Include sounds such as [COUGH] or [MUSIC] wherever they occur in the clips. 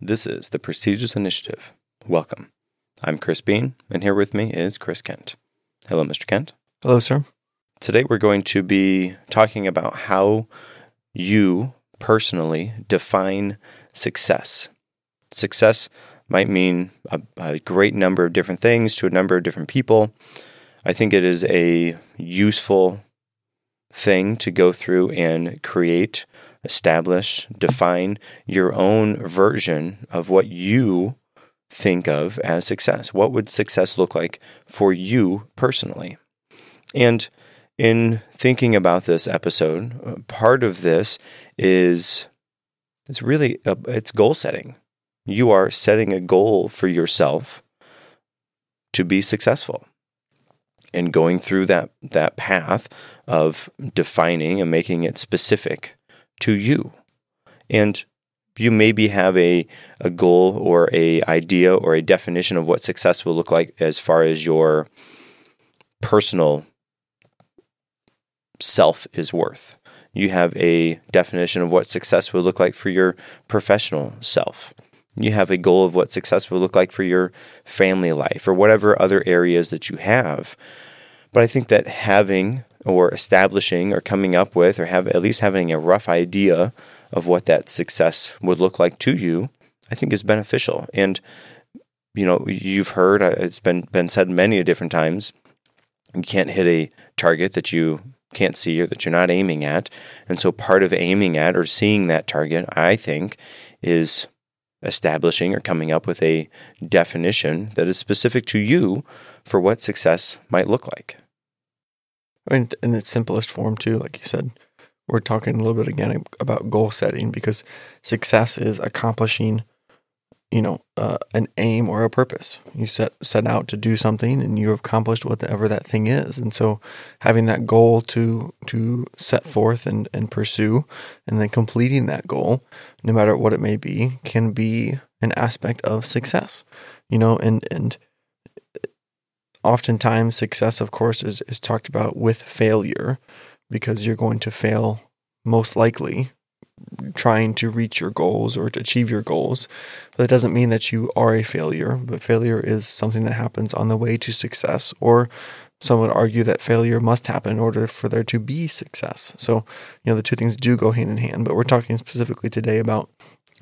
This is the Prestigious Initiative. Welcome. I'm Chris Bean, and here with me is Chris Kent. Hello, Mr. Kent. Hello, sir. Today we're going to be talking about how you personally define success. Success might mean a, a, great number of different things to a number of different people. I think it is a useful thing to go through and create, establish, define your own version of what you think of as success. What would success look like for you personally? And in thinking about this episode, part of this is it's really a, it's goal setting. You are setting a goal for yourself to be successful and going through that that path of defining and making it specific to you. And you maybe have a, a goal or a idea or a definition of what success will look like as far as your personal self is worth. You have a definition of what success will look like for your professional self. You have a goal of what success will look like for your family life or whatever other areas that you have. But I think that having or establishing or coming up with or have at least having a rough idea of what that success would look like to you, I think is beneficial. And you know, you've heard uh, it's been been said many different times. You can't hit a target that you can't see or that you're not aiming at. And so part of aiming at or seeing that target, I think, is establishing or coming up with a definition that is specific to you for what success might look like. I mean, in its simplest form, too, like you said, we're talking a little bit again about goal setting because success is accomplishing you know uh, an aim or a purpose. You set set out to do something and you have accomplished whatever that thing is. And so having that goal to to set forth and and pursue and then completing that goal no matter what it may be can be an aspect of success you know and and oftentimes success of course is is talked about with failure because you're going to fail most likely trying to reach your goals or to achieve your goals. But that doesn't mean that you are a failure, but failure is something that happens on the way to success, or some would argue that failure must happen in order for there to be success. So, you know, the two things do go hand in hand, but we're talking specifically today about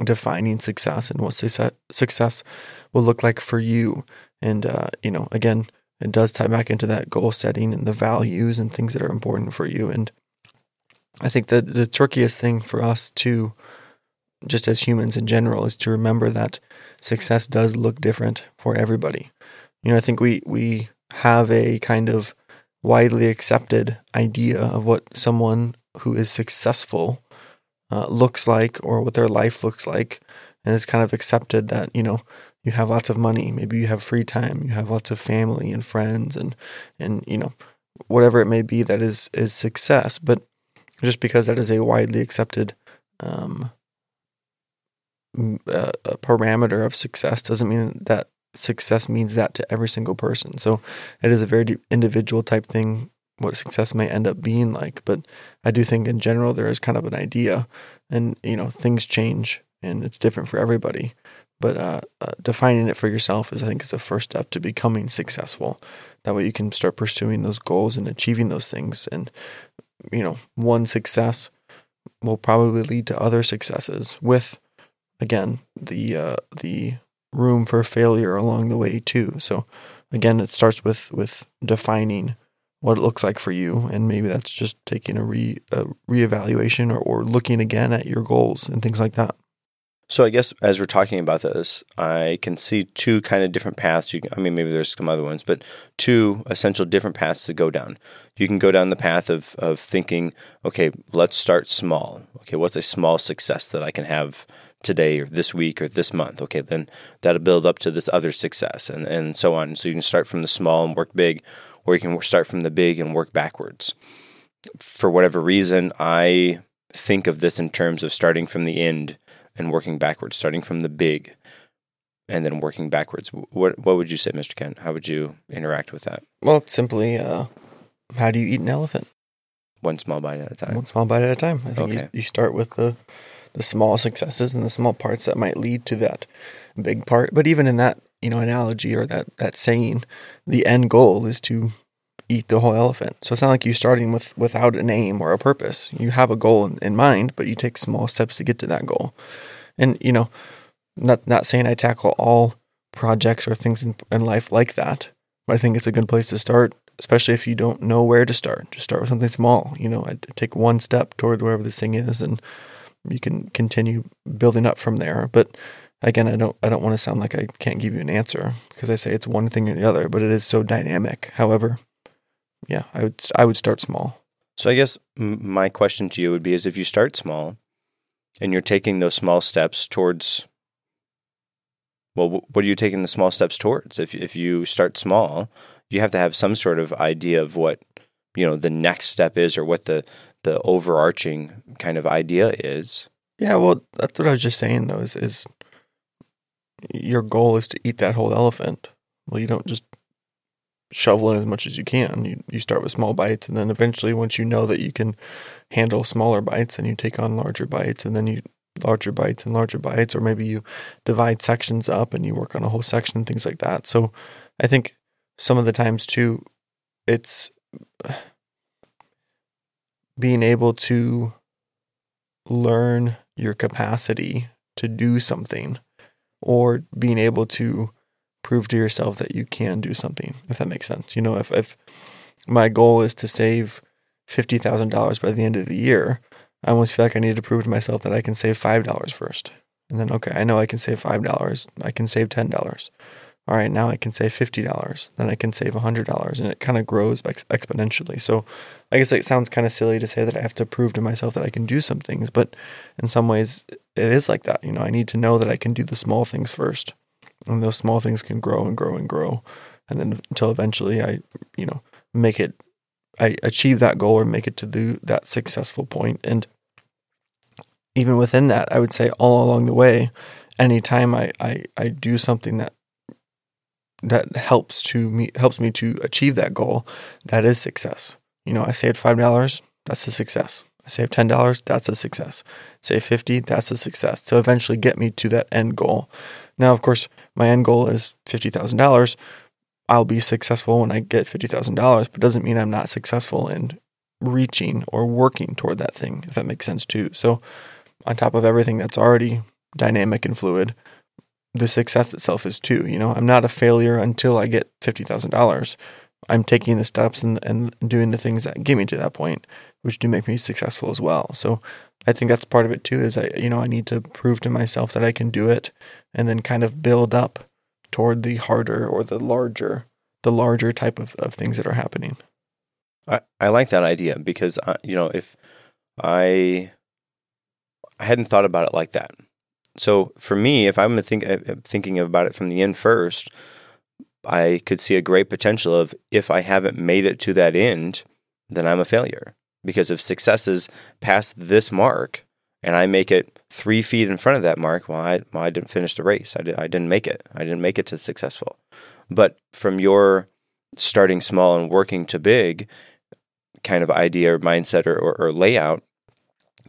defining success and what success will look like for you. And, uh, you know, again, it does tie back into that goal setting and the values and things that are important for you. And I think that the trickiest thing for us to, just as humans in general, is to remember that success does look different for everybody. You know, I think we we have a kind of widely accepted idea of what someone who is successful uh, looks like or what their life looks like, and it's kind of accepted that you know you have lots of money, maybe you have free time, you have lots of family and friends, and and you know whatever it may be that is is success, but just because that is a widely accepted um, uh, parameter of success doesn't mean that success means that to every single person. So it is a very individual type thing what success may end up being like. But I do think in general there is kind of an idea, and you know things change and it's different for everybody. But uh, uh, defining it for yourself is, I think, is the first step to becoming successful. That way, you can start pursuing those goals and achieving those things, and you know, one success will probably lead to other successes with again the uh, the room for failure along the way too. So again, it starts with with defining what it looks like for you, and maybe that's just taking a re a reevaluation or, or looking again at your goals and things like that. So I guess as we're talking about this, I can see two kind of different paths. You can, I mean, maybe there's some other ones, but two essential different paths to go down. You can go down the path of of thinking, okay, let's start small. Okay, what's a small success that I can have today or this week or this month? Okay, then that'll build up to this other success and and so on. So you can start from the small and work big, or you can start from the big and work backwards. For whatever reason, I think of this in terms of starting from the end and working backwards, starting from the big and then working backwards. What what would you say, Mr. Kent? How would you interact with that? Well, simply, uh, how do you eat an elephant? One small bite at a time. One small bite at a time. I think okay. you, you start with the the small successes and the small parts that might lead to that big part. But even in that, you know, analogy or that that saying, the end goal is to eat the whole elephant. So it's not like you're starting with without an aim or a purpose. You have a goal in, in mind, but you take small steps to get to that goal. And you know, not not saying I tackle all projects or things in, in life like that, but I think it's a good place to start, especially if you don't know where to start. Just start with something small. You know, I take one step toward wherever this thing is, and you can continue building up from there. But again, I don't I don't want to sound like I can't give you an answer because I say it's one thing or the other, but it is so dynamic. However, yeah, I would I would start small. So I guess my question to you would be: is if you start small, and you're taking those small steps towards well, what are you taking the small steps towards? If if you start small, you have to have some sort of idea of what you know the next step is, or what the the overarching kind of idea is. Yeah, well, that's what I was just saying though. Is, is your goal is to eat that whole elephant? Well, you don't just shovel in as much as you can. You you start with small bites, and then eventually, once you know that you can handle smaller bites, and you take on larger bites, and then you larger bites and larger bites, or maybe you divide sections up and you work on a whole section, things like that. So I think some of the times too, it's being able to learn your capacity to do something or being able to prove to yourself that you can do something, if that makes sense. You know, if, if my goal is to save $50,000 by the end of the year, I almost feel like I need to prove to myself that I can save five dollars first. And then okay, I know I can save five dollars. I can save ten dollars. All right, now I can save fifty dollars. Then I can save hundred dollars, and it kind of grows ex- exponentially. So, I guess it sounds kind of silly to say that I have to prove to myself that I can do some things, but in some ways, it is like that. You know, I need to know that I can do the small things first, and those small things can grow and grow and grow, and then until eventually I, you know, make it I achieve that goal or make it to the, that successful point. And even within that, I would say all along the way, anytime I, I, I do something that that helps to me helps me to achieve that goal, that is success. You know, I saved five dollars, that's a success. I saved ten dollars, that's a success. Save fifty, that's a success. To eventually get me to that end goal. Now, of course, my end goal is fifty thousand dollars. I'll be successful when I get $50,000, but doesn't mean I'm not successful in reaching or working toward that thing, if that makes sense too. So, on top of everything that's already dynamic and fluid, the success itself is too. You know, I'm not a failure until I get $50,000. I'm taking the steps and, and doing the things that get me to that point, which do make me successful as well. So, I think that's part of it too is I you know I need to prove to myself that I can do it and then kind of build up toward the harder or the larger the larger type of, of things that are happening. I, I like that idea because uh, you know if I I hadn't thought about it like that. So for me, if I'm think, uh, thinking about it from the end first, I could see a great potential of if I haven't made it to that end, then I'm a failure. Because if success is past this mark, and I make it three feet in front of that mark, well, I, well, I didn't finish the race. I, did, I didn't make it. I didn't make it to successful. But from your starting small and working to big kind of idea or mindset or, or, or layout,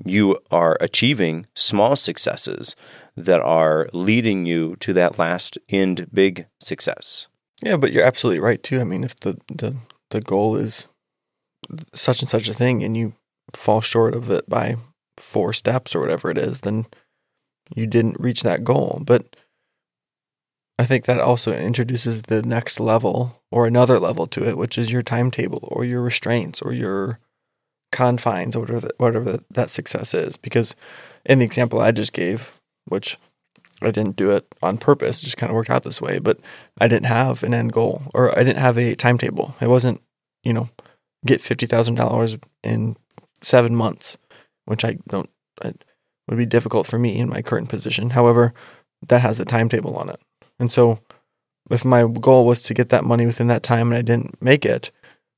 you are achieving small successes that are leading you to that last end big success. Yeah, but you're absolutely right too. I mean, if the the, the goal is such and such a thing and you fall short of it by four steps or whatever it is, then you didn't reach that goal. But I think that also introduces the next level or another level to it, which is your timetable or your restraints or your confines or whatever, whatever that success is. Because in the example I just gave, which I didn't do it on purpose, it just kind of worked out this way, but I didn't have an end goal or I didn't have a timetable. It wasn't, you know, get $50,000 in seven months which I don't it would be difficult for me in my current position. However, that has a timetable on it. And so if my goal was to get that money within that time and I didn't make it,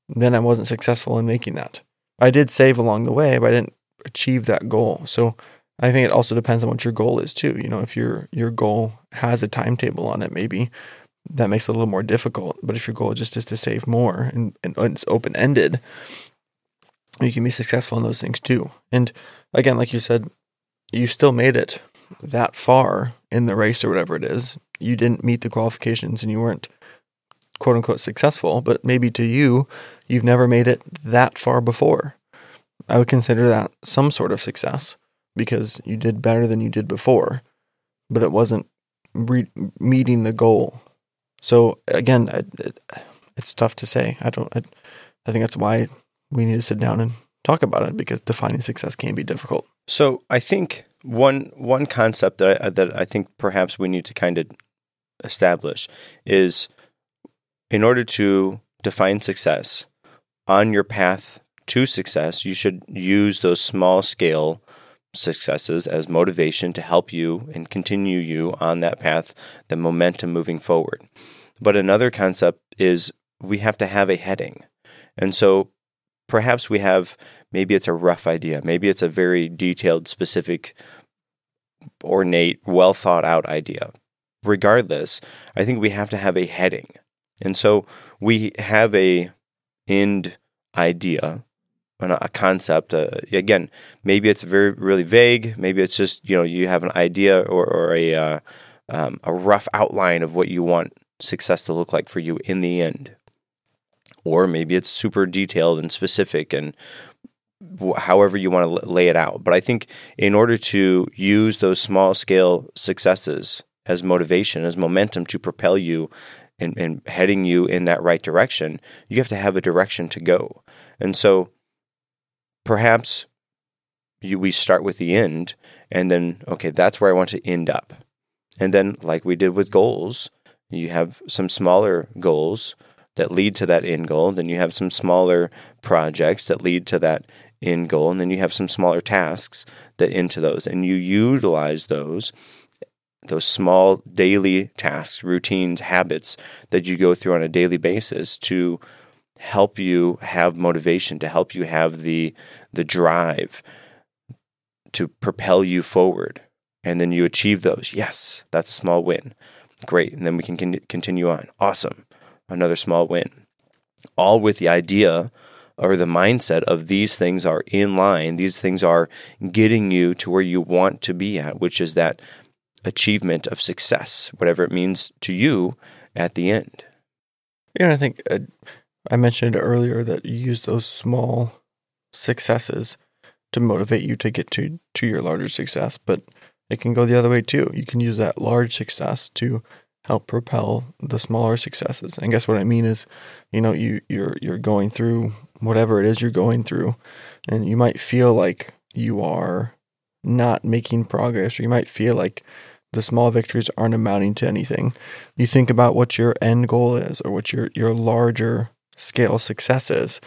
then I wasn't successful in making that. I did save along the way, but I didn't achieve that goal. So I think it also depends on what your goal is too. You know, if your your goal has a timetable on it, maybe that makes it a little more difficult. But if your goal just is to save more and, and it's open ended, you can be successful in those things too. And again, like you said, you still made it that far in the race or whatever it is. You didn't meet the qualifications and you weren't quote unquote successful, but maybe to you, you've never made it that far before. I would consider that some sort of success because you did better than you did before, but it wasn't re- meeting the goal. So again, it, it, it's tough to say. I don't. I, I think that's why we need to sit down and talk about it because defining success can be difficult. So I think one one concept that I, that I think perhaps we need to kind of establish is in order to define success on your path to success, you should use those small scale successes as motivation to help you and continue you on that path, the momentum moving forward. But another concept is we have to have a heading. And so perhaps we have maybe it's a rough idea, maybe it's a very detailed, specific, ornate, well thought out idea. Regardless, I think we have to have a heading. And so we have a end idea a concept. Uh, again, maybe it's very really vague. Maybe it's just you know you have an idea or, or a uh, um, a rough outline of what you want success to look like for you in the end, or maybe it's super detailed and specific and however you want to lay it out. But I think in order to use those small scale successes as motivation, as momentum to propel you and, and heading you in that right direction, you have to have a direction to go. And so perhaps you, we start with the end and then, okay, that's where I want to end up. And then, like we did with goals, you have some smaller goals that lead to that end goal. Then you have some smaller projects that lead to that end goal. And then you have some smaller tasks that into those. And you utilize those, those small daily tasks, routines, habits that you go through on a daily basis to help you have motivation, to help you have the the drive to propel you forward. And then you achieve those. Yes, that's a small win. Great. And then we can con- continue on. Awesome. Another small win. All with the idea or the mindset of these things are in line. These things are getting you to where you want to be at, which is that achievement of success, whatever it means to you at the end. Yeah, I think uh, I mentioned earlier that you use those small successes to motivate you to get to to your larger success, but it can go the other way too. You can use that large success to help propel the smaller successes. And guess what I mean is, you know, you you're you're going through whatever it is you're going through, and you might feel like you are not making progress, or you might feel like the small victories aren't amounting to anything. You think about what your end goal is, or what your your larger scale successes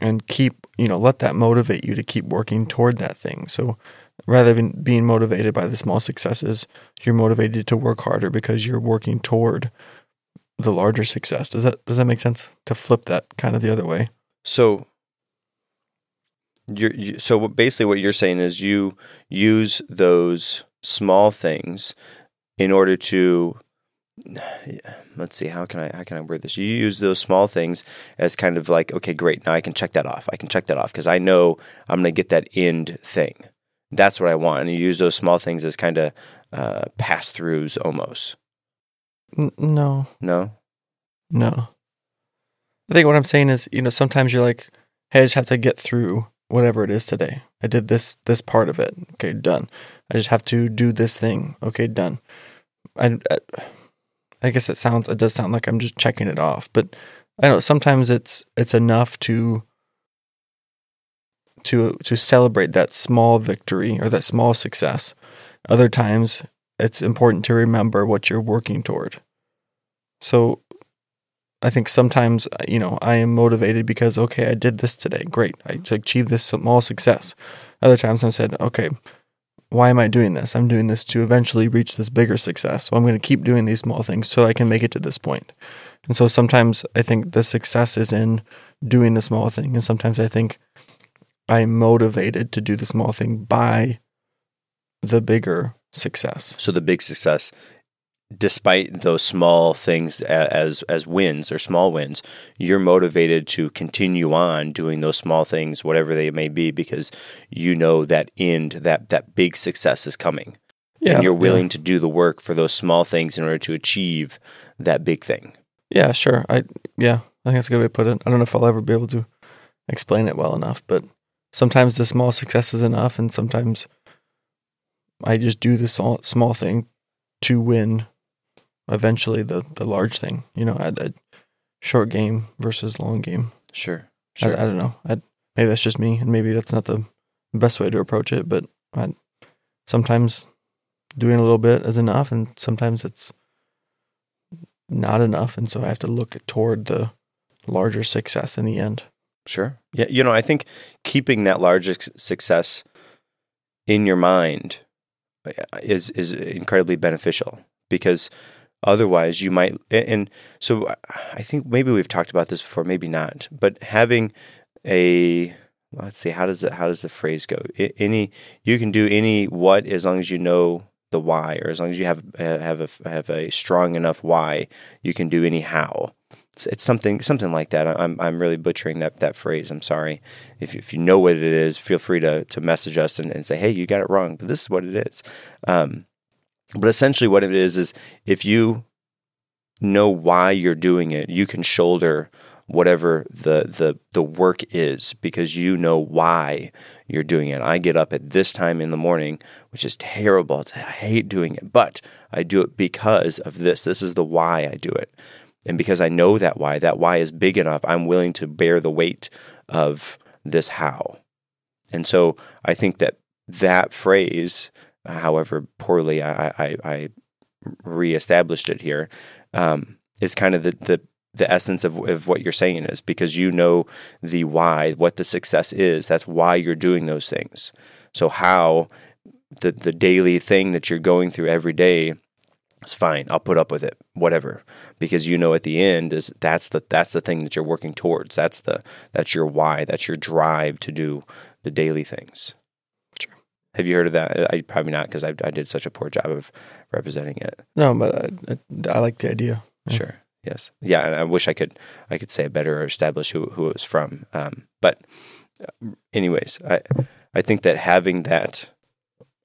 and keep, you know, let that motivate you to keep working toward that thing. So rather than being motivated by the small successes, you're motivated to work harder because you're working toward the larger success. Does that does that make sense? To flip that kind of the other way. So you're you, so basically what you're saying is you use those small things in order to let's see how can I how can I word this? You use those small things as kind of like okay, great. Now I can check that off. I can check that off because I know I'm going to get that end thing. That's what I want. And you use those small things as kind of uh, pass throughs almost. N- no, no, no. I think what I'm saying is, you know, sometimes you're like, hey, I just have to get through whatever it is today. I did this this part of it. Okay, done. I just have to do this thing. Okay, done. I, I I guess it sounds it does sound like I'm just checking it off, but I know sometimes it's it's enough to to to celebrate that small victory or that small success. Other times it's important to remember what you're working toward. So I think sometimes you know I am motivated because okay I did this today great I achieved this small success. Other times I said okay why am I doing this? I'm doing this to eventually reach this bigger success. So I'm going to keep doing these small things so I can make it to this point. And so sometimes I think the success is in doing the small thing. And sometimes I think I'm motivated to do the small thing by the bigger success. So the big success despite those small things as as wins or small wins, you're motivated to continue on doing those small things, whatever they may be, because you know that end that that big success is coming, Yeah, and you're yeah. willing to do the work for those small things in order to achieve that big thing. Yeah, sure. I yeah, I think that's a good way to put it. I don't know if I'll ever be able to explain it well enough, but sometimes the small success is enough, and sometimes I just do the small small thing to win. Eventually, the the large thing. You know, at a short game versus long game. Sure, I, I don't know. I, maybe that's just me, and maybe that's not the best way to approach it. But I, sometimes doing a little bit is enough, and sometimes it's not enough, and so I have to look toward the larger success in the end. Sure. Yeah. You know, I think keeping that larger success in your mind uh, is is incredibly beneficial because otherwise you might and so I think maybe we've talked about this before, maybe not, but having a let's see how does it how does the phrase go? Any you can do any what as long as you know the why or as long as you have uh, have a have a strong enough why, you can do any how it's, something something like that. I'm I'm really butchering that that phrase. I'm sorry. If if you know what it is, feel free to to message us and, and say, hey, you got it wrong, but this is what it is. Um, but essentially, what it is is if you know why you're doing it, you can shoulder whatever the the the work is because you know why you're doing it. I get up at this time in the morning, which is terrible. I hate doing it, but I do it because of this. This is the why I do it. And because I know that why, that why is big enough, I'm willing to bear the weight of this how. And so I think that that phrase, however poorly I, I, I reestablished it here, um, is kind of the, the, the essence of, of what you're saying is because you know the why, what the success is. That's why you're doing those things. So how the the daily thing that you're going through every day it's fine. I'll put up with it, whatever, because you know at the end is that's the that's the thing that you're working towards. That's the that's your why. That's your drive to do the daily things. Have you heard of that? I probably not because I, I did such a poor job of representing it. No, but I, I, I like the idea. Yeah. Sure. Yes. Yeah. And I wish I could I could say it better or establish who who it was from. Um, but uh, anyways, I I think that having that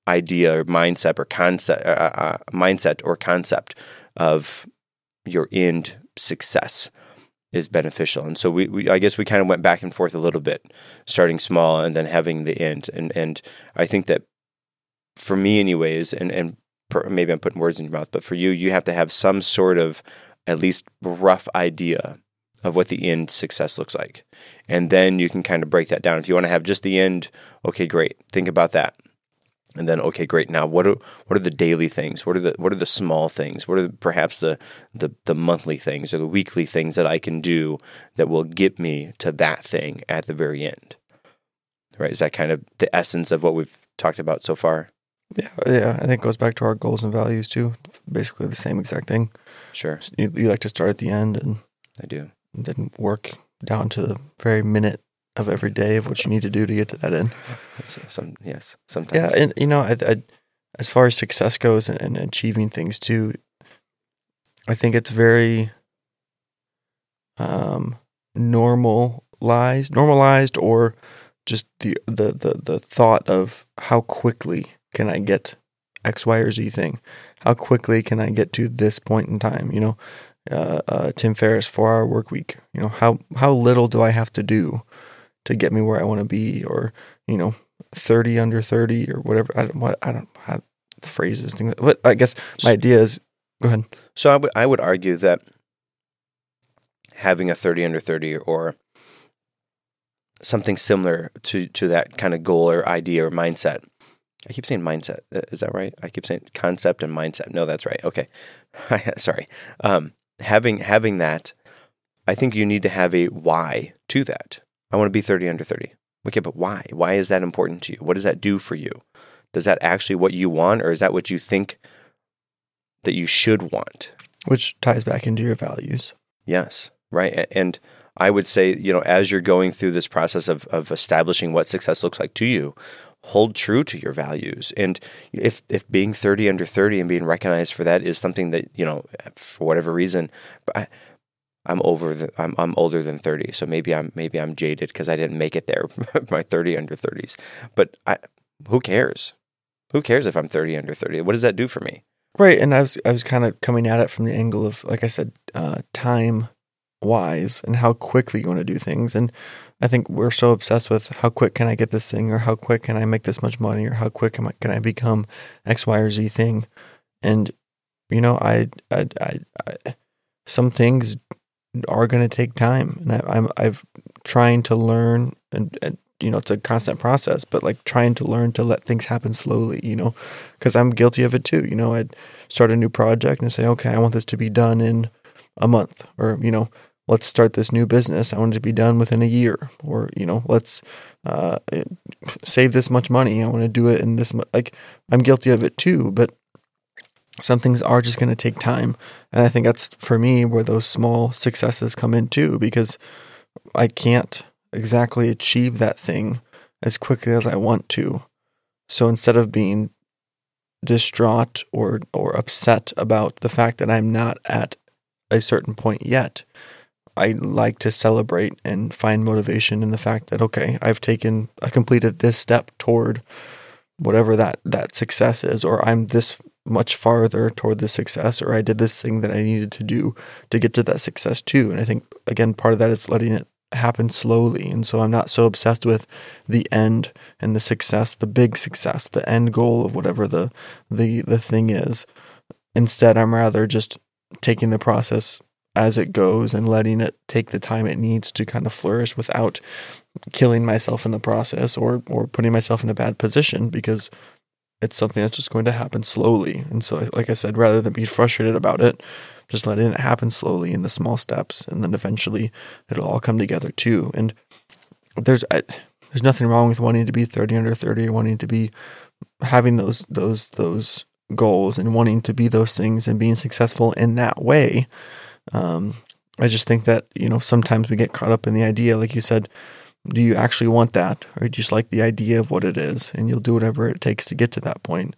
idea or mindset or concept uh, uh, mindset or concept of your end success is beneficial. And so we, we I guess we kind of went back and forth a little bit, starting small and then having the end. And and I think that for me, anyways, and and per, maybe I'm putting words in your mouth, but for you, you have to have some sort of at least rough idea of what the end success looks like. And then you can kind of break that down. If you want to have just the end, okay, great. Think about that. And then okay, great. Now what are what are the daily things? What are the what are the small things? What are the, perhaps the, the the monthly things or the weekly things that I can do that will get me to that thing at the very end? Right? Is that kind of the essence of what we've talked about so far? Yeah, yeah. I think it goes back to our goals and values too. Basically the same exact thing. Sure, You, you like to start at the end and I do. And then work down to the very minute of every day of what you need to do to get to that end. That's some yes, sometimes. Yeah, and you know, I, I, as far as success goes and, and achieving things too, I think it's very um, normalized, normalized, or just the, the the the thought of how quickly can I get X, Y, or Z thing? How quickly can I get to this point in time? You know, uh, uh, Tim Ferriss, four hour work week. You know, how how little do I have to do to get me where I want to be? Or you know, thirty under thirty or whatever. I don't what I don't how phrases things. But I guess my idea is go ahead. So I would I would argue that having a 30 under 30 or something similar to to that kind of goal or idea or mindset. I keep saying mindset. Is that right? I keep saying concept and mindset. No, that's right. Okay. [LAUGHS] Sorry. Um, having having that, I think you need to have a why to that. I want to be 30 under 30. Okay, but why? Why is that important to you? What does that do for you? Does that actually what you want or is that what you think that you should want? Which ties back into your values. Yes, right. And I would say, you know, as you're going through this process of, of establishing what success looks like to you, hold true to your values. And if if being 30 under 30 and being recognized for that is something that, you know, for whatever reason, I, I'm over the, I'm I'm older than 30, so maybe I'm maybe I'm jaded because I didn't make it there [LAUGHS] my 30 under 30s. But I who cares? Who cares if I'm 30 under 30? What does that do for me? Right, and I was I was kind of coming at it from the angle of like I said, uh, time wise and how quickly you want to do things. And I think we're so obsessed with how quick can I get this thing, or how quick can I make this much money, or how quick I, can I become X, Y, or Z thing. And you know, I, I, I, I some things are going to take time, and I, I'm I've trying to learn, and, and you know, it's a constant process, but like trying to learn to let things happen slowly, you know, because I'm guilty of it too. You know, I'd start a new project and say, okay, I want this to be done in a month, or you know, let's start this new business. I want it to be done within a year, or you know, let's uh, save this much money. I want to do it in this. Like I'm guilty of it too, but some things are just going to take time, and I think that's for me where those small successes come in too, because I can't exactly achieve that thing as quickly as I want to. So instead of being distraught or or upset about the fact that I'm not at a certain point yet, I like to celebrate and find motivation in the fact that okay, I've taken I completed this step toward whatever that that success is or I'm this much farther toward the success or I did this thing that I needed to do to get to that success too. And I think again part of that is letting it happen slowly. And so I'm not so obsessed with the end and the success, the big success, the end goal of whatever the the the thing is. Instead, I'm rather just taking the process as it goes and letting it take the time it needs to kind of flourish without killing myself in the process or or putting myself in a bad position because it's something that's just going to happen slowly. And so like I said, rather than be frustrated about it, just letting it happen slowly in the small steps and then eventually it'll all come together too. And there's I, there's nothing wrong with wanting to be 30 under 30 or wanting to be having those those those goals and wanting to be those things and being successful in that way. Um, I just think that, you know, sometimes we get caught up in the idea, like you said, do you actually want that? Or just like the idea of what it is and you'll do whatever it takes to get to that point?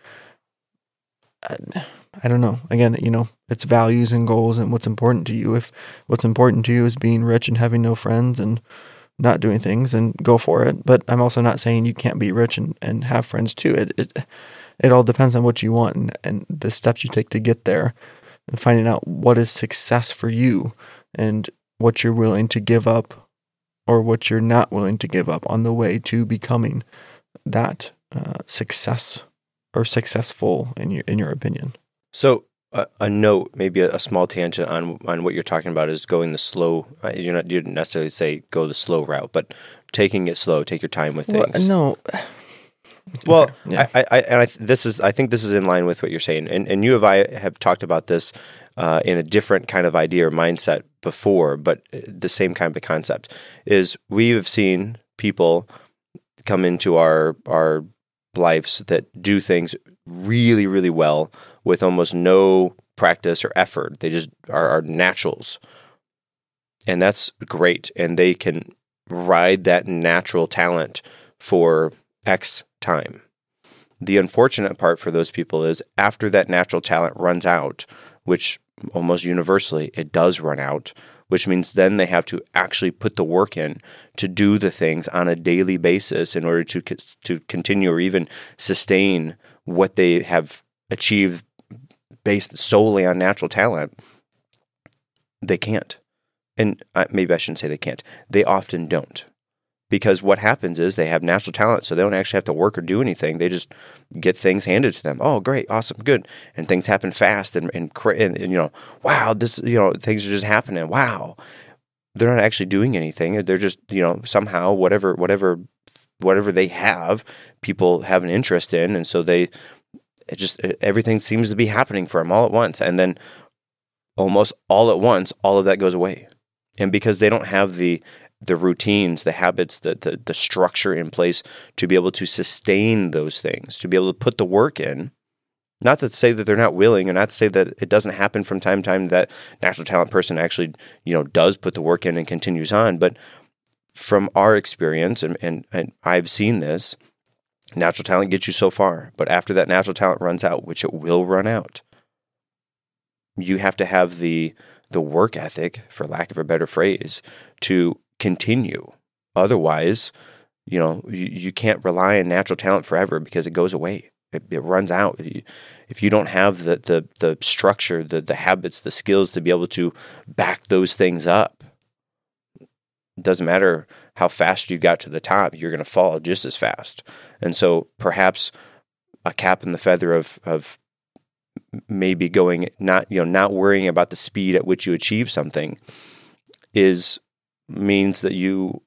I, I don't know. Again, you know, it's values and goals and what's important to you. If what's important to you is being rich and having no friends and not doing things, and go for it. But I'm also not saying you can't be rich and, and have friends too. It, it it all depends on what you want and, and the steps you take to get there and finding out what is success for you and what you're willing to give up or what you're not willing to give up on the way to becoming that uh, success or successful in your in your opinion. So a, a note, maybe a, a, small tangent on on what you're talking about is going the slow. Uh, you're not you didn't necessarily say go the slow route, but taking it slow, take your time with things. Well, no. Well, okay. yeah. I, I, and I, this is, I think this is in line with what you're saying, and and you and I have talked about this uh, in a different kind of idea or mindset before, but the same kind of concept is we have seen people come into our our lives that do things really really well with almost no practice or effort. They just are, are naturals, and that's great, and they can ride that natural talent for X time. The unfortunate part for those people is after that natural talent runs out, which almost universally it does run out, which means then they have to actually put the work in to do the things on a daily basis in order to to continue or even sustain what they have achieved based solely on natural talent. They can't. And maybe I shouldn't say they can't. They often don't because what happens is they have natural talent, so they don't actually have to work or do anything. They just get things handed to them. Oh, great, awesome, good, and things happen fast and and, and, and you know, wow, this you know things are just happening. Wow, they're not actually doing anything. They're just you know somehow whatever whatever whatever they have, people have an interest in, and so they it just everything seems to be happening for them all at once, and then almost all at once, all of that goes away. And because they don't have the the routines, the habits, the, the, the structure in place to be able to sustain those things, to be able to put the work in, Not to say that they're not willing, or not to say that it doesn't happen from time to time that natural talent person actually, you know, does put the work in and continues on. But from our experience, and, and, and I've seen this, natural talent gets you so far. But after that natural talent runs out, which it will run out, you have to have the the work ethic, for lack of a better phrase, to continue. Otherwise, you know, you, you can't rely on natural talent forever because it goes away. It, it runs out. If you don't have the, the, the structure, the, the habits, the skills to be able to back those things up, it doesn't matter how fast you got to the top, you're going to fall just as fast. And so perhaps a cap in the feather of, of maybe going not, you know, not worrying about the speed at which you achieve something is means that you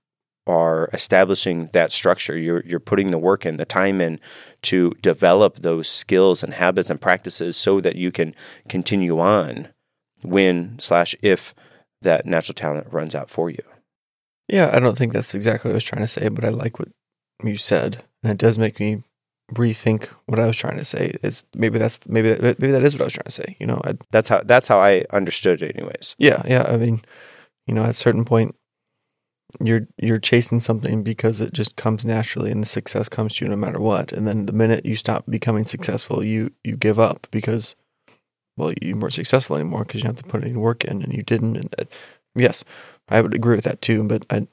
are establishing that structure. You're you're putting the work in, the time in to develop those skills and habits and practices so that you can continue on when slash if that natural talent runs out for you. Yeah, I don't think that's exactly what I was trying to say, but I like what you said, and it does make me rethink what I was trying to say. Is maybe that's maybe that, maybe that is what I was trying to say. You know, I'd, that's how that's how I understood it, anyways. Yeah, yeah. I mean, you know, at a certain point, you're you're chasing something because it just comes naturally and the success comes to you no matter what. And then the minute you stop becoming successful you you give up because well you weren't successful anymore because you have to put any work in and you didn't. And uh, yes i would agree with that too but I,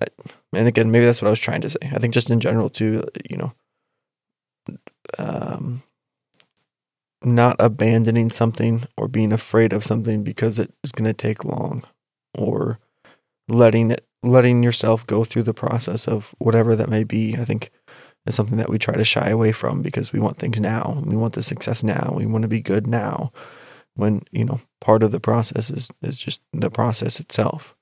I and again maybe that's what i was trying to say. I think just in general too you know um not abandoning something or being afraid of something because it is going to take long or letting it letting yourself go through the process of whatever that may be, I think is something that we try to shy away from because we want things now. We want the success now. We want to be good now. When, you know, part of the process is, is just the process itself.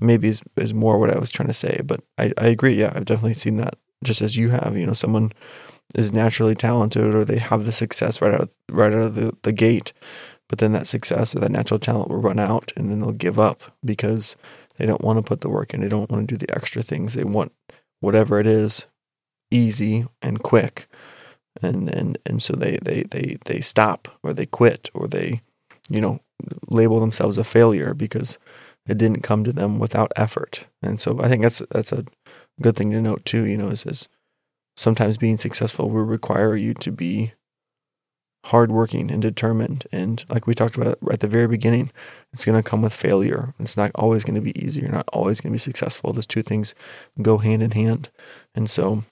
Maybe is, is more what I was trying to say, but I, I agree. Yeah, I've definitely seen that just as you have. You know, someone is naturally talented or they have the success right out right out of the, the gate, but then that success or that natural talent will run out and then they'll give up because they don't want to put the work in. They don't want to do the extra things. They want whatever it is easy and quick. And and and so they they they they stop or they quit or they you know label themselves a failure because it didn't come to them without effort. And so I think that's that's a good thing to note too, you know, is, is sometimes being successful will require you to be hardworking and determined. And like we talked about at the very beginning, it's going to come with failure. It's not always going to be easy. You're not always going to be successful. Those two things go hand in hand. And so,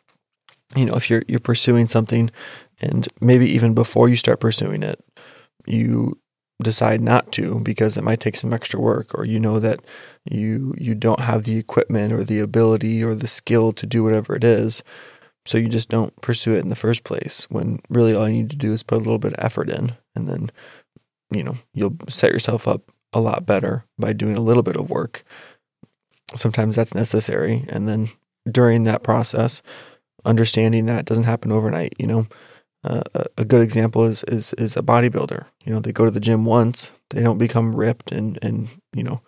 you know, if you're you're pursuing something, and maybe even before you start pursuing it, you decide not to because it might take some extra work, or you know that you you don't have the equipment or the ability or the skill to do whatever it is so you just don't pursue it in the first place when really all you need to do is put a little bit of effort in and then, you know, you'll set yourself up a lot better by doing a little bit of work. Sometimes that's necessary. And then during that process, understanding that doesn't happen overnight, you know. Uh, a good example is, is is a bodybuilder. You know, they go to the gym once, they don't become ripped and and you know,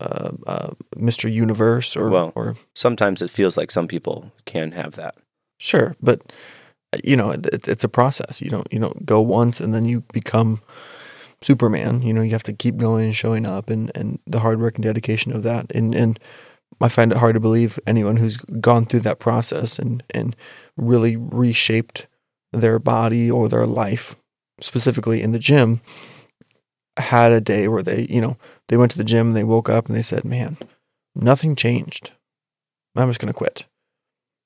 uh, uh, Mr. Universe or well, or sometimes it feels like some people can have that. Sure, but uh, you know, it, it's a process. You don't you don't go once and then you become Superman. You know, you have to keep going and showing up, and and the hard work and dedication of that. And and I find it hard to believe anyone who's gone through that process and and really reshaped their body or their life, specifically in the gym, had a day where they you know they went to the gym and they woke up and they said, "Man, nothing changed. I'm just gonna quit."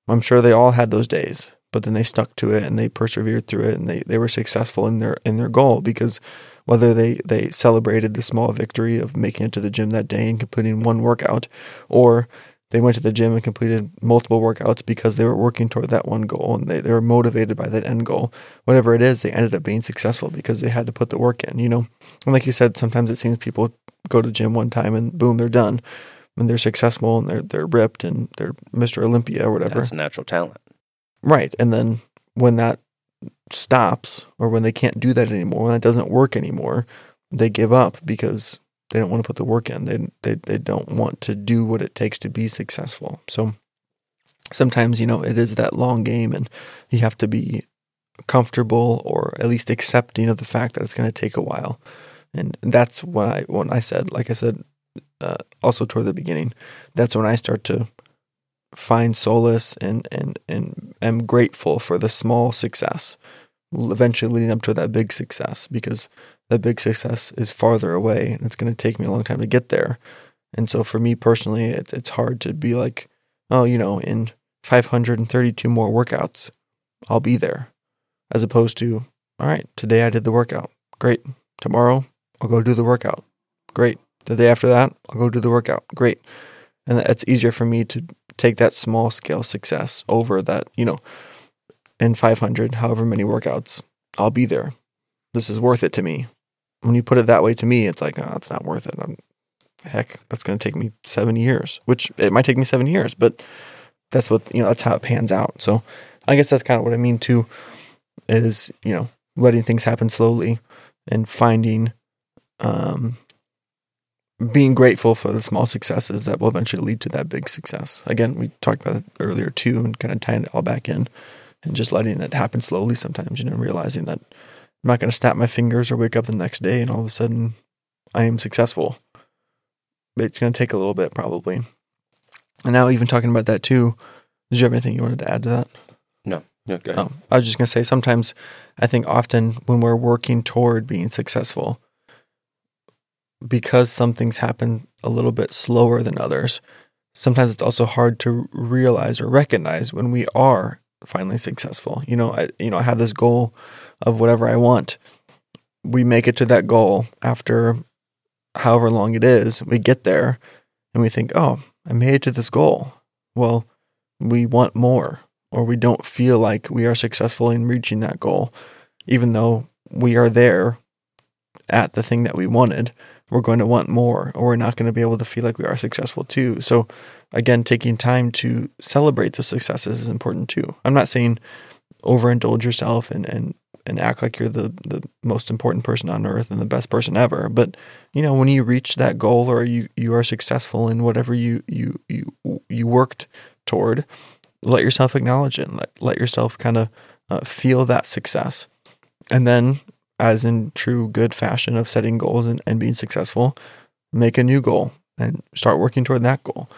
I'm sure they all had those days, but then they stuck to it and they persevered through it and they, they were successful in their in their goal because whether they, they celebrated the small victory of making it to the gym that day and completing one workout, or they went to the gym and completed multiple workouts because they were working toward that one goal and they, they were motivated by that end goal. Whatever it is, they ended up being successful because they had to put the work in, you know? And like you said, sometimes it seems people go to the gym one time and boom, they're done and they're successful and they're they're ripped and they're Mr. Olympia or whatever. That's natural talent. Right. And then when that stops or when they can't do that anymore, when that doesn't work anymore, they give up because they don't want to put the work in. They they they don't want to do what it takes to be successful. So sometimes, you know, it is that long game and you have to be comfortable or at least accepting of the fact that it's going to take a while. And that's what I when I said, like I said, uh, also toward the beginning, that's when I start to find solace and and and am grateful for the small success, eventually leading up to that big success because that big success is farther away and it's going to take me a long time to get there. And so for me personally, it's it's hard to be like, oh, you know, in 532 more workouts, I'll be there, as opposed to, all right, today I did the workout, great. Tomorrow I'll go do the workout, great. The day after that I'll go do the workout, great. And it's easier for me to take that small scale success over that, you know, in 500, however many workouts, I'll be there. This is worth it to me. When you put it that way to me, it's like, oh, it's not worth it. I'm, heck, that's going to take me seven years, which it might take me seven years, but that's what, you know, that's how it pans out. So I guess that's kind of what I mean too, is, you know, letting things happen slowly and finding, um, being grateful for the small successes that will eventually lead to that big success. Again, we talked about it earlier too, and kind of tying it all back in and just letting it happen slowly sometimes, you know, realizing that I'm not going to snap my fingers or wake up the next day and all of a sudden I am successful. But it's going to take a little bit probably. And now, even talking about that too, did you have anything you wanted to add to that? No, no. Oh, I was just going to say sometimes I think often when we're working toward being successful, because some things happen a little bit slower than others, sometimes it's also hard to realize or recognize when we are finally successful. You know, I you know, I have this goal of whatever I want. We make it to that goal after however long it is. We get there and we think, "Oh, I made it to this goal." Well, we want more or we don't feel like we are successful in reaching that goal even though we are there at the thing that we wanted we're going to want more or we're not going to be able to feel like we are successful too. So again, taking time to celebrate the successes is important too. I'm not saying overindulge yourself and, and, and act like you're the, the most important person on earth and the best person ever. But you know, when you reach that goal or you, you are successful in whatever you, you, you, you worked toward, let yourself acknowledge it and let, let yourself kind of uh, feel that success. And then as in true good fashion of setting goals and, and being successful, make a new goal and start working toward that goal.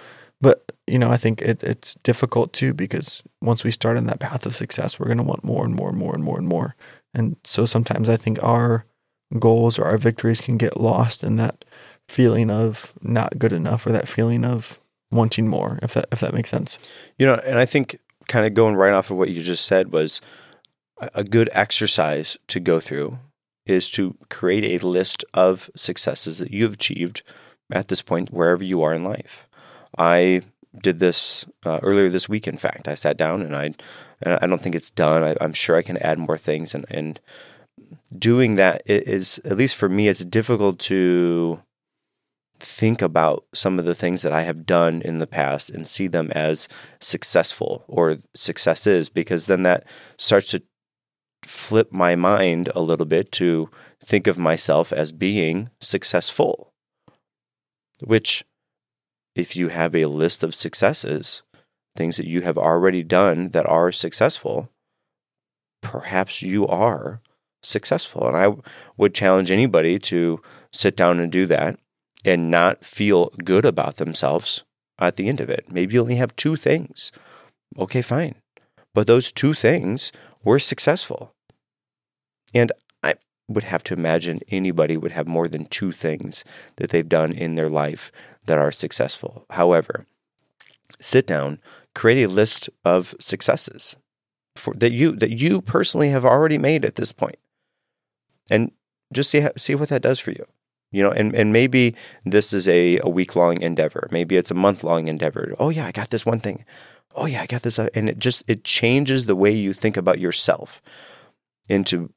But, you know, I think it, it's difficult too because once we start on that path of success, we're going to want more and more and more and more and more. And so sometimes I think our goals or our victories can get lost in that feeling of not good enough or that feeling of wanting more, if that if that makes sense. You know, and I think kind of going right off of what you just said was a good exercise to go through is to create a list of successes that you've achieved at this point, wherever you are in life. I did this uh, earlier this week. In fact, I sat down and I, and I don't think it's done. I, am sure I can add more things, and and doing that is at least for me, it's difficult to think about some of the things that I have done in the past and see them as successful or successes because then that starts to flip my mind a little bit to think of myself as being successful. Which, if you have a list of successes, things that you have already done that are successful, perhaps you are successful. And I would challenge anybody to sit down and do that and not feel good about themselves at the end of it. Maybe you only have two things. Okay, fine. But those two things were successful. And I would have to imagine anybody would have more than two things that they've done in their life that are successful. However, sit down, create a list of successes for, that you that you personally have already made at this point, and just see see what that does for you. You know, and, and maybe this is a, a week long endeavor. Maybe it's a month long endeavor. Oh yeah, I got this one thing. Oh yeah, I got this, uh, and it just it changes the way you think about yourself into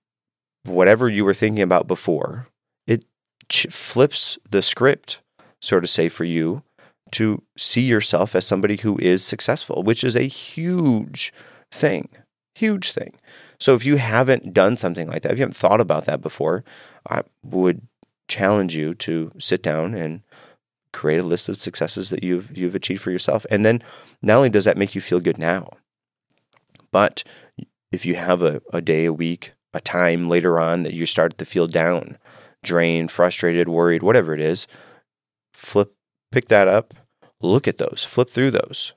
whatever you were thinking about before, it ch- flips the script, so to say, for you to see yourself as somebody who is successful, which is a huge thing. Huge thing. So if you haven't done something like that, if you haven't thought about that before, I would challenge you to sit down and create a list of successes that you've you've achieved for yourself. And then not only does that make you feel good now, but if you have a, a day, a week, a time later on that you start to feel down, drained, frustrated, worried, whatever it is, flip, pick that up, look at those, flip through those,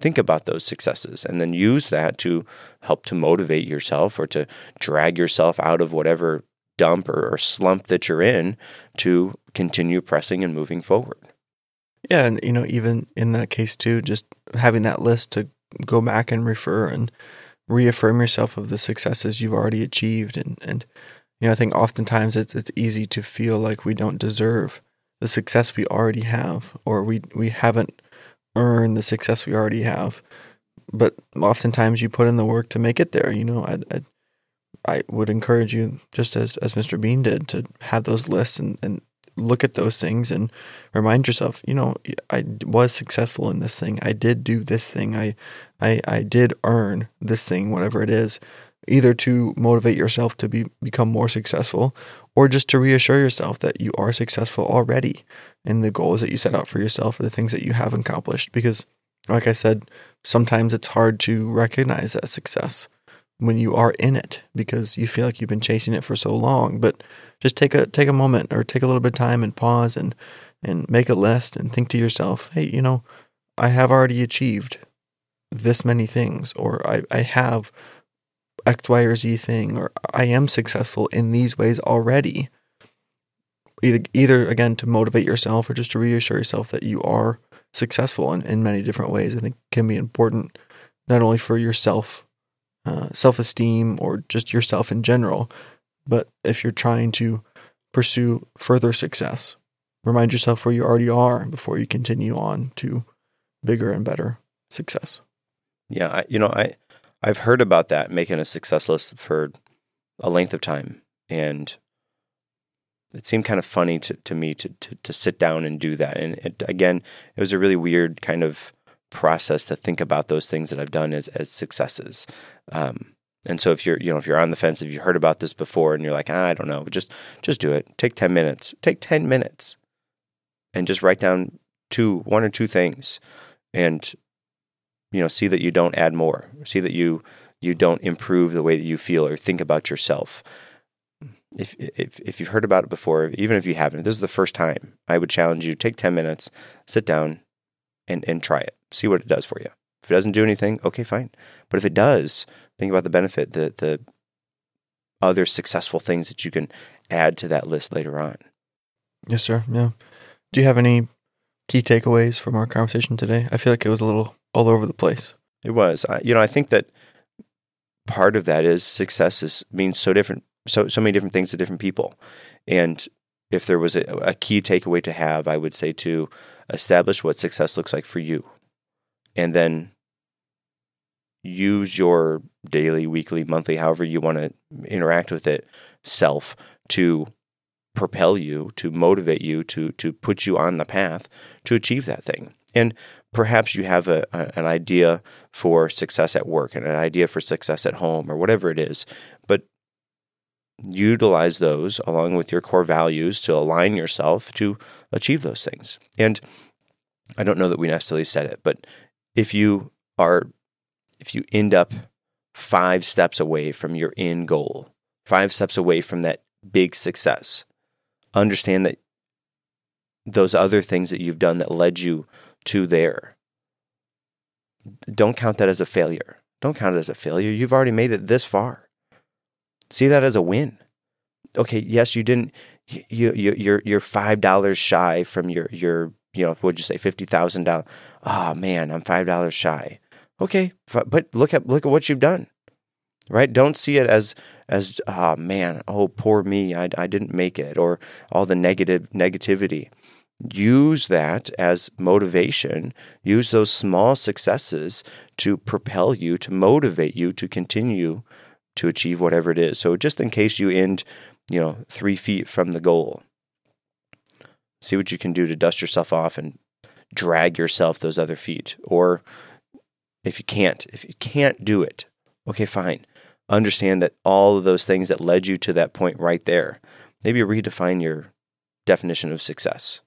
think about those successes, and then use that to help to motivate yourself or to drag yourself out of whatever dump or, or slump that you're in to continue pressing and moving forward. Yeah, and you know, even in that case too, just having that list to go back and refer and reaffirm yourself of the successes you've already achieved and and you know, I think oftentimes it's it's easy to feel like we don't deserve the success we already have or we we haven't earned the success we already have. But oftentimes you put in the work to make it there, you know. I I, I would encourage you just as as Mr. Bean did to have those lists and and look at those things and remind yourself, you know, I was successful in this thing. I did do this thing. I, I, I did earn this thing, whatever it is, either to motivate yourself to be become more successful, or just to reassure yourself that you are successful already in the goals that you set out for yourself or the things that you have accomplished. Because, like I said, sometimes it's hard to recognize that success when you are in it because you feel like you've been chasing it for so long. But just take a take a moment or take a little bit of time and pause and and make a list and think to yourself, hey, you know, I have already achieved this many things, or I, I have X, Y, or Z thing, or I am successful in these ways already. Either, either again to motivate yourself or just to reassure yourself that you are successful in, in many different ways. I think can be important not only for yourself, uh, self esteem, or just yourself in general, but if you're trying to pursue further success, remind yourself where you already are before you continue on to bigger and better success. Yeah, I, you know, I I've heard about that making a success list for a length of time, and it seemed kind of funny to, to me to, to to sit down and do that. And it, again, it was a really weird kind of process to think about those things that I've done as as successes. Um, and so if you're, you know, if you're on the fence, if you heard about this before and you're like, ah, I don't know, just just do it. Take 10 minutes. Take 10 minutes and just write down two, one or two things and you know, see that you don't add more. See that you you don't improve the way that you feel or think about yourself. If if if you've heard about it before, even if you haven't, if this is the first time, I would challenge you take 10 minutes, sit down and and try it. See what it does for you. If it doesn't do anything, okay, fine. But if it does, think about the benefit, the the other successful things that you can add to that list later on. Yes, sir. Yeah. Do you have any key takeaways from our conversation today? I feel like it was a little all over the place. It was. I, you know, I think that part of that is success is means so different, so so many different things to different people, and if there was a, a key takeaway to have, I would say to establish what success looks like for you, and then use your daily, weekly, monthly, however you want to interact with it, self to propel you, to motivate you, to to put you on the path to achieve that thing. And perhaps you have a, a, an idea for success at work and an idea for success at home or whatever it is, but utilize those along with your core values to align yourself to achieve those things. And I don't know that we necessarily said it, but if you are if you end up five steps away from your end goal, five steps away from that big success, understand that those other things that you've done that led you to there, don't count that as a failure. Don't count it as a failure. You've already made it this far. See that as a win. Okay, yes, you didn't. You you you're you're five dollars shy from your your you know what'd you say fifty thousand dollars. Oh man, I'm five dollars shy. Okay, but look at look at what you've done, right? Don't see it as as oh man, oh poor me, I I didn't make it, or all the negative negativity. Use that as motivation. Use those small successes to propel you, to motivate you to continue to achieve whatever it is. So just in case you end, you know, three feet from the goal, see what you can do to dust yourself off and drag yourself those other feet, or if you can't, if you can't do it, okay, fine. Understand that all of those things that led you to that point right there, maybe redefine your definition of success.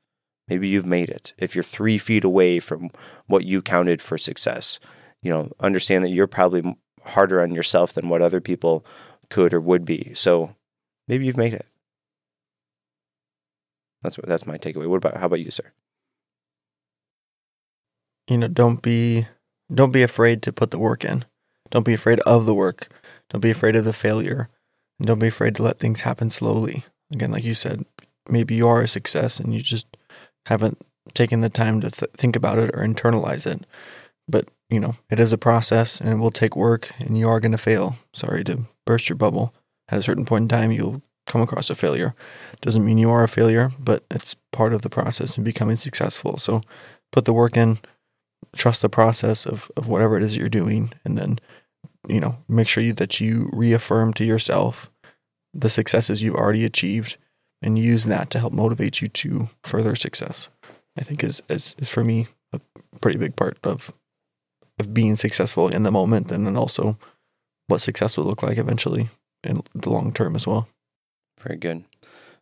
Maybe you've made it. If you're three feet away from what you counted for success, you know, understand that you're probably harder on yourself than what other people could or would be. So maybe you've made it. That's what that's my takeaway. What about how about you, sir? You know, don't be don't be afraid to put the work in. Don't be afraid of the work. Don't be afraid of the failure. And don't be afraid to let things happen slowly. Again, like you said, maybe you are a success and you just haven't taken the time to th- think about it or internalize it. But, you know, it is a process and it will take work and you are going to fail. Sorry to burst your bubble. At a certain point in time, you'll come across a failure. Doesn't mean you are a failure, but it's part of the process in becoming successful. So put the work in, trust the process of, of whatever it is you're doing, and then, you know, make sure you, that you reaffirm to yourself the successes you've already achieved and use that to help motivate you to further success. I think is, is, is for me a pretty big part of of being successful in the moment and then also what success will look like eventually in the long term as well. Very good.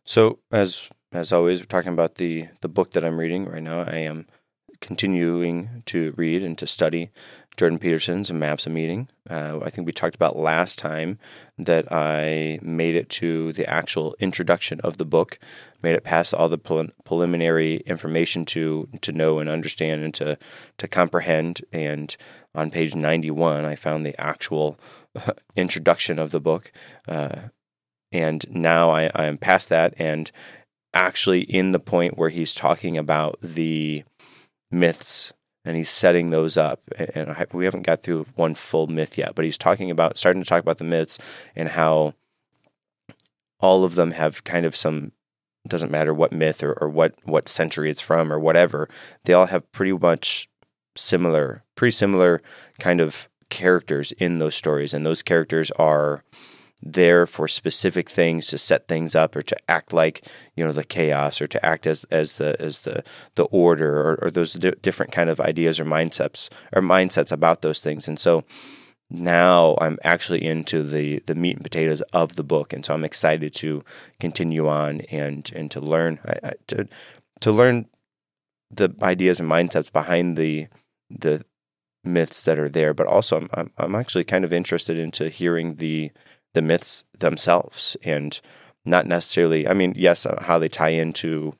So as as always, we're talking about the the book that I'm reading right now. I am continuing to read and to study Jordan Peterson's Maps of Meaning. Uh, I think we talked about last time that I made it to the actual introduction of the book, made it past all the pre- preliminary information to to know and understand and to to comprehend. And on page 91, I found the actual [LAUGHS] introduction of the book. Uh, and now I, I'm past that and actually in the point where he's talking about the myths and he's setting those up. And we haven't got through one full myth yet, but he's talking about starting to talk about the myths and how all of them have kind of some doesn't matter what myth or, or what what century it's from or whatever they all have pretty much similar pretty similar kind of characters in those stories and those characters are there for specific things to set things up or to act like you know the chaos or to act as as the as the the order or, or those di- different kind of ideas or mindsets or mindsets about those things. And so now I'm actually into the the meat and potatoes of the book. And so I'm excited to continue on and and to learn I, I, to to learn the ideas and mindsets behind the the myths that are there. But also I'm I'm, I'm actually kind of interested into hearing the the myths themselves and not necessarily i mean yes uh, how they tie into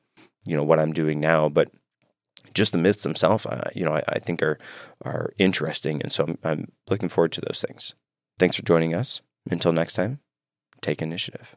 you know what i'm doing now but just the myths themselves uh, you know I, I, think are are interesting. And so I'm, I'm looking forward to those things. Thanks for joining us. Until next time take initiative